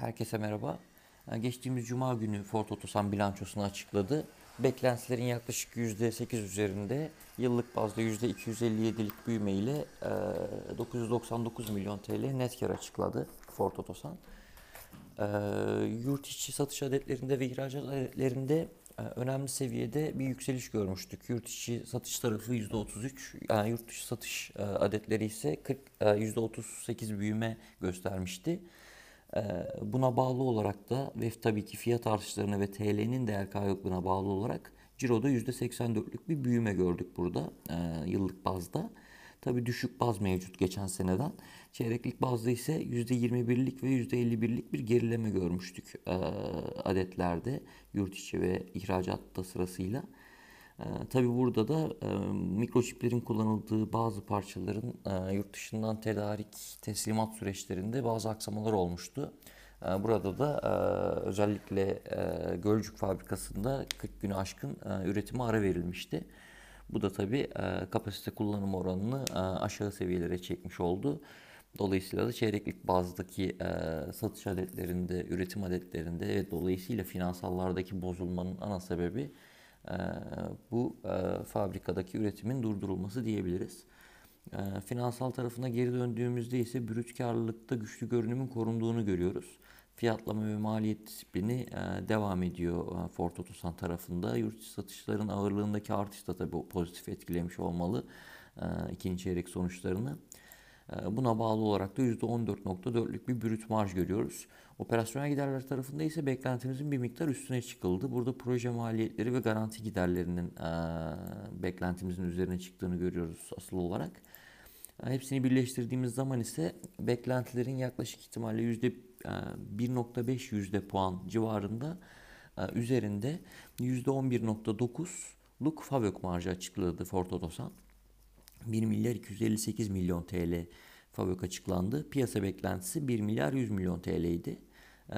Herkese merhaba. Ee, Geçtiğimiz Cuma günü Ford Otosan bilançosunu açıkladı. Beklentilerin yaklaşık %8 üzerinde yıllık bazda %257'lik büyüme ile e, 999 milyon TL net kar açıkladı Ford Otosan. E, Yurt içi satış adetlerinde ve ihracat adetlerinde e, önemli seviyede bir yükseliş görmüştük. Yurt içi satış tarafı %33, yani yurt dışı satış e, adetleri ise 40, e, %38 büyüme göstermişti. Ee, Buna bağlı olarak da ve tabii ki fiyat artışlarına ve TL'nin değer kayıplığına bağlı olarak ciroda %84'lük bir büyüme gördük burada e, yıllık bazda. Tabii düşük baz mevcut geçen seneden. Çeyreklik bazda ise %21'lik ve %51'lik bir gerileme görmüştük e, adetlerde yurt içi ve ihracatta sırasıyla. Ee, tabii burada da e, mikroçiplerin kullanıldığı bazı parçaların e, yurt dışından tedarik teslimat süreçlerinde bazı aksamalar olmuştu. E, burada da e, özellikle e, Gölcük fabrikasında 40 günü aşkın e, üretime ara verilmişti. Bu da tabii e, kapasite kullanım oranını e, aşağı seviyelere çekmiş oldu. Dolayısıyla da çeyreklik bazdaki e, satış adetlerinde, üretim adetlerinde ve dolayısıyla finansallardaki bozulmanın ana sebebi e, bu e, fabrikadaki üretimin durdurulması diyebiliriz. E, finansal tarafına geri döndüğümüzde ise brüt karlılıkta güçlü görünümün korunduğunu görüyoruz. Fiyatlama ve maliyet disiplini e, devam ediyor e, Ford Otosan tarafında. Yurt içi satışların ağırlığındaki artış da tabii pozitif etkilemiş olmalı ikinci çeyrek sonuçlarını. E, Buna bağlı olarak da %14.4'lük bir brüt marj görüyoruz. Operasyonel giderler tarafında ise beklentimizin bir miktar üstüne çıkıldı. Burada proje maliyetleri ve garanti giderlerinin e, beklentimizin üzerine çıktığını görüyoruz asıl olarak. E, Hepsini birleştirdiğimiz zaman ise beklentilerin yaklaşık ihtimalle yüzde e, 1.5 yüzde puan civarında üzerinde yüzde 11.9'luk FAVÖK marjı açıkladı Ford Otosan. 1 milyar 258 milyon TL FAVÖK açıklandı. Piyasa beklentisi 1 milyar 100 milyon TL idi. Ee,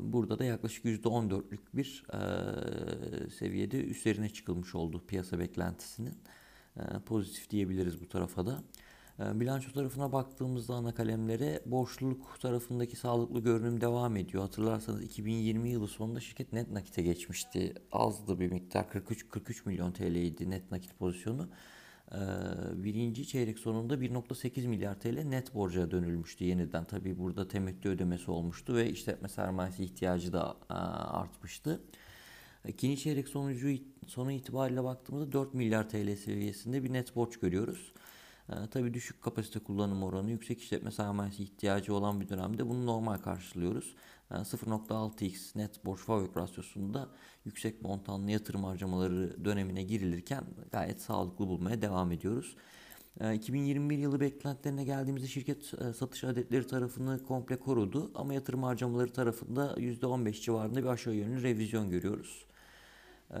Burada da yaklaşık %14'lük bir e, seviyede üzerine çıkılmış oldu piyasa beklentisinin. Ee, Pozitif diyebiliriz bu tarafa da. Ee, Bilanço tarafına baktığımızda ana kalemlere borçluluk tarafındaki sağlıklı görünüm devam ediyor. Hatırlarsanız 2020 yılı sonunda şirket net nakite geçmişti. Azdı bir miktar 43 43 milyon TL idi net nakit pozisyonu. Ee, birinci çeyrek sonunda 1.8 milyar TL net borca dönülmüştü yeniden. Tabii burada temettü ödemesi olmuştu ve işletme sermayesi ihtiyacı da e, artmıştı. İkinci çeyrek sonucu sonu itibariyle baktığımızda 4 milyar TL seviyesinde bir net borç görüyoruz. Ee, tabii düşük kapasite kullanım oranı, yüksek işletme sermayesi ihtiyacı olan bir dönemde bunu normal karşılıyoruz. Ee, 0.6x net borç fabrik rasyosunda yüksek montanlı yatırım harcamaları dönemine girilirken gayet sağlıklı bulmaya devam ediyoruz. Ee, 2021 yılı beklentilerine geldiğimizde şirket e, satış adetleri tarafını komple korudu ama yatırım harcamaları tarafında %15 civarında bir aşağı yönlü revizyon görüyoruz. Ee,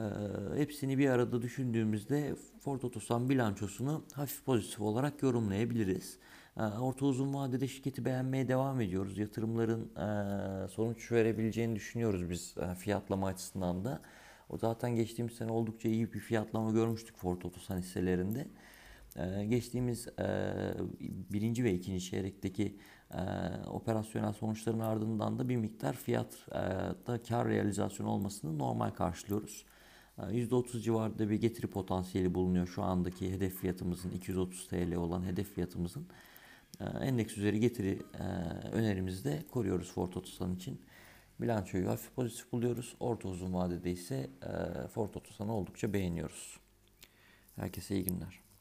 hepsini bir arada düşündüğümüzde Ford Otosan bilançosunu hafif pozitif olarak yorumlayabiliriz. Ee, orta uzun vadede şirketi beğenmeye devam ediyoruz. Yatırımların e, sonuç verebileceğini düşünüyoruz biz e, fiyatlama açısından da. O zaten geçtiğimiz sene oldukça iyi bir fiyatlama görmüştük Ford Otosan hisselerinde. Ee, geçtiğimiz e, birinci ve ikinci çeyrekteki operasyonel sonuçların ardından da bir miktar fiyatta kar realizasyonu olmasını normal karşılıyoruz. %30 civarında bir getiri potansiyeli bulunuyor şu andaki hedef fiyatımızın 230 TL olan hedef fiyatımızın. Ee, Endeks üzeri getiri e, önerimizi de koruyoruz Ford Otosan için. Bilançoyu hafif pozitif buluyoruz. Orta uzun vadede ise e, Ford Otosan'ı oldukça beğeniyoruz. Herkese iyi günler.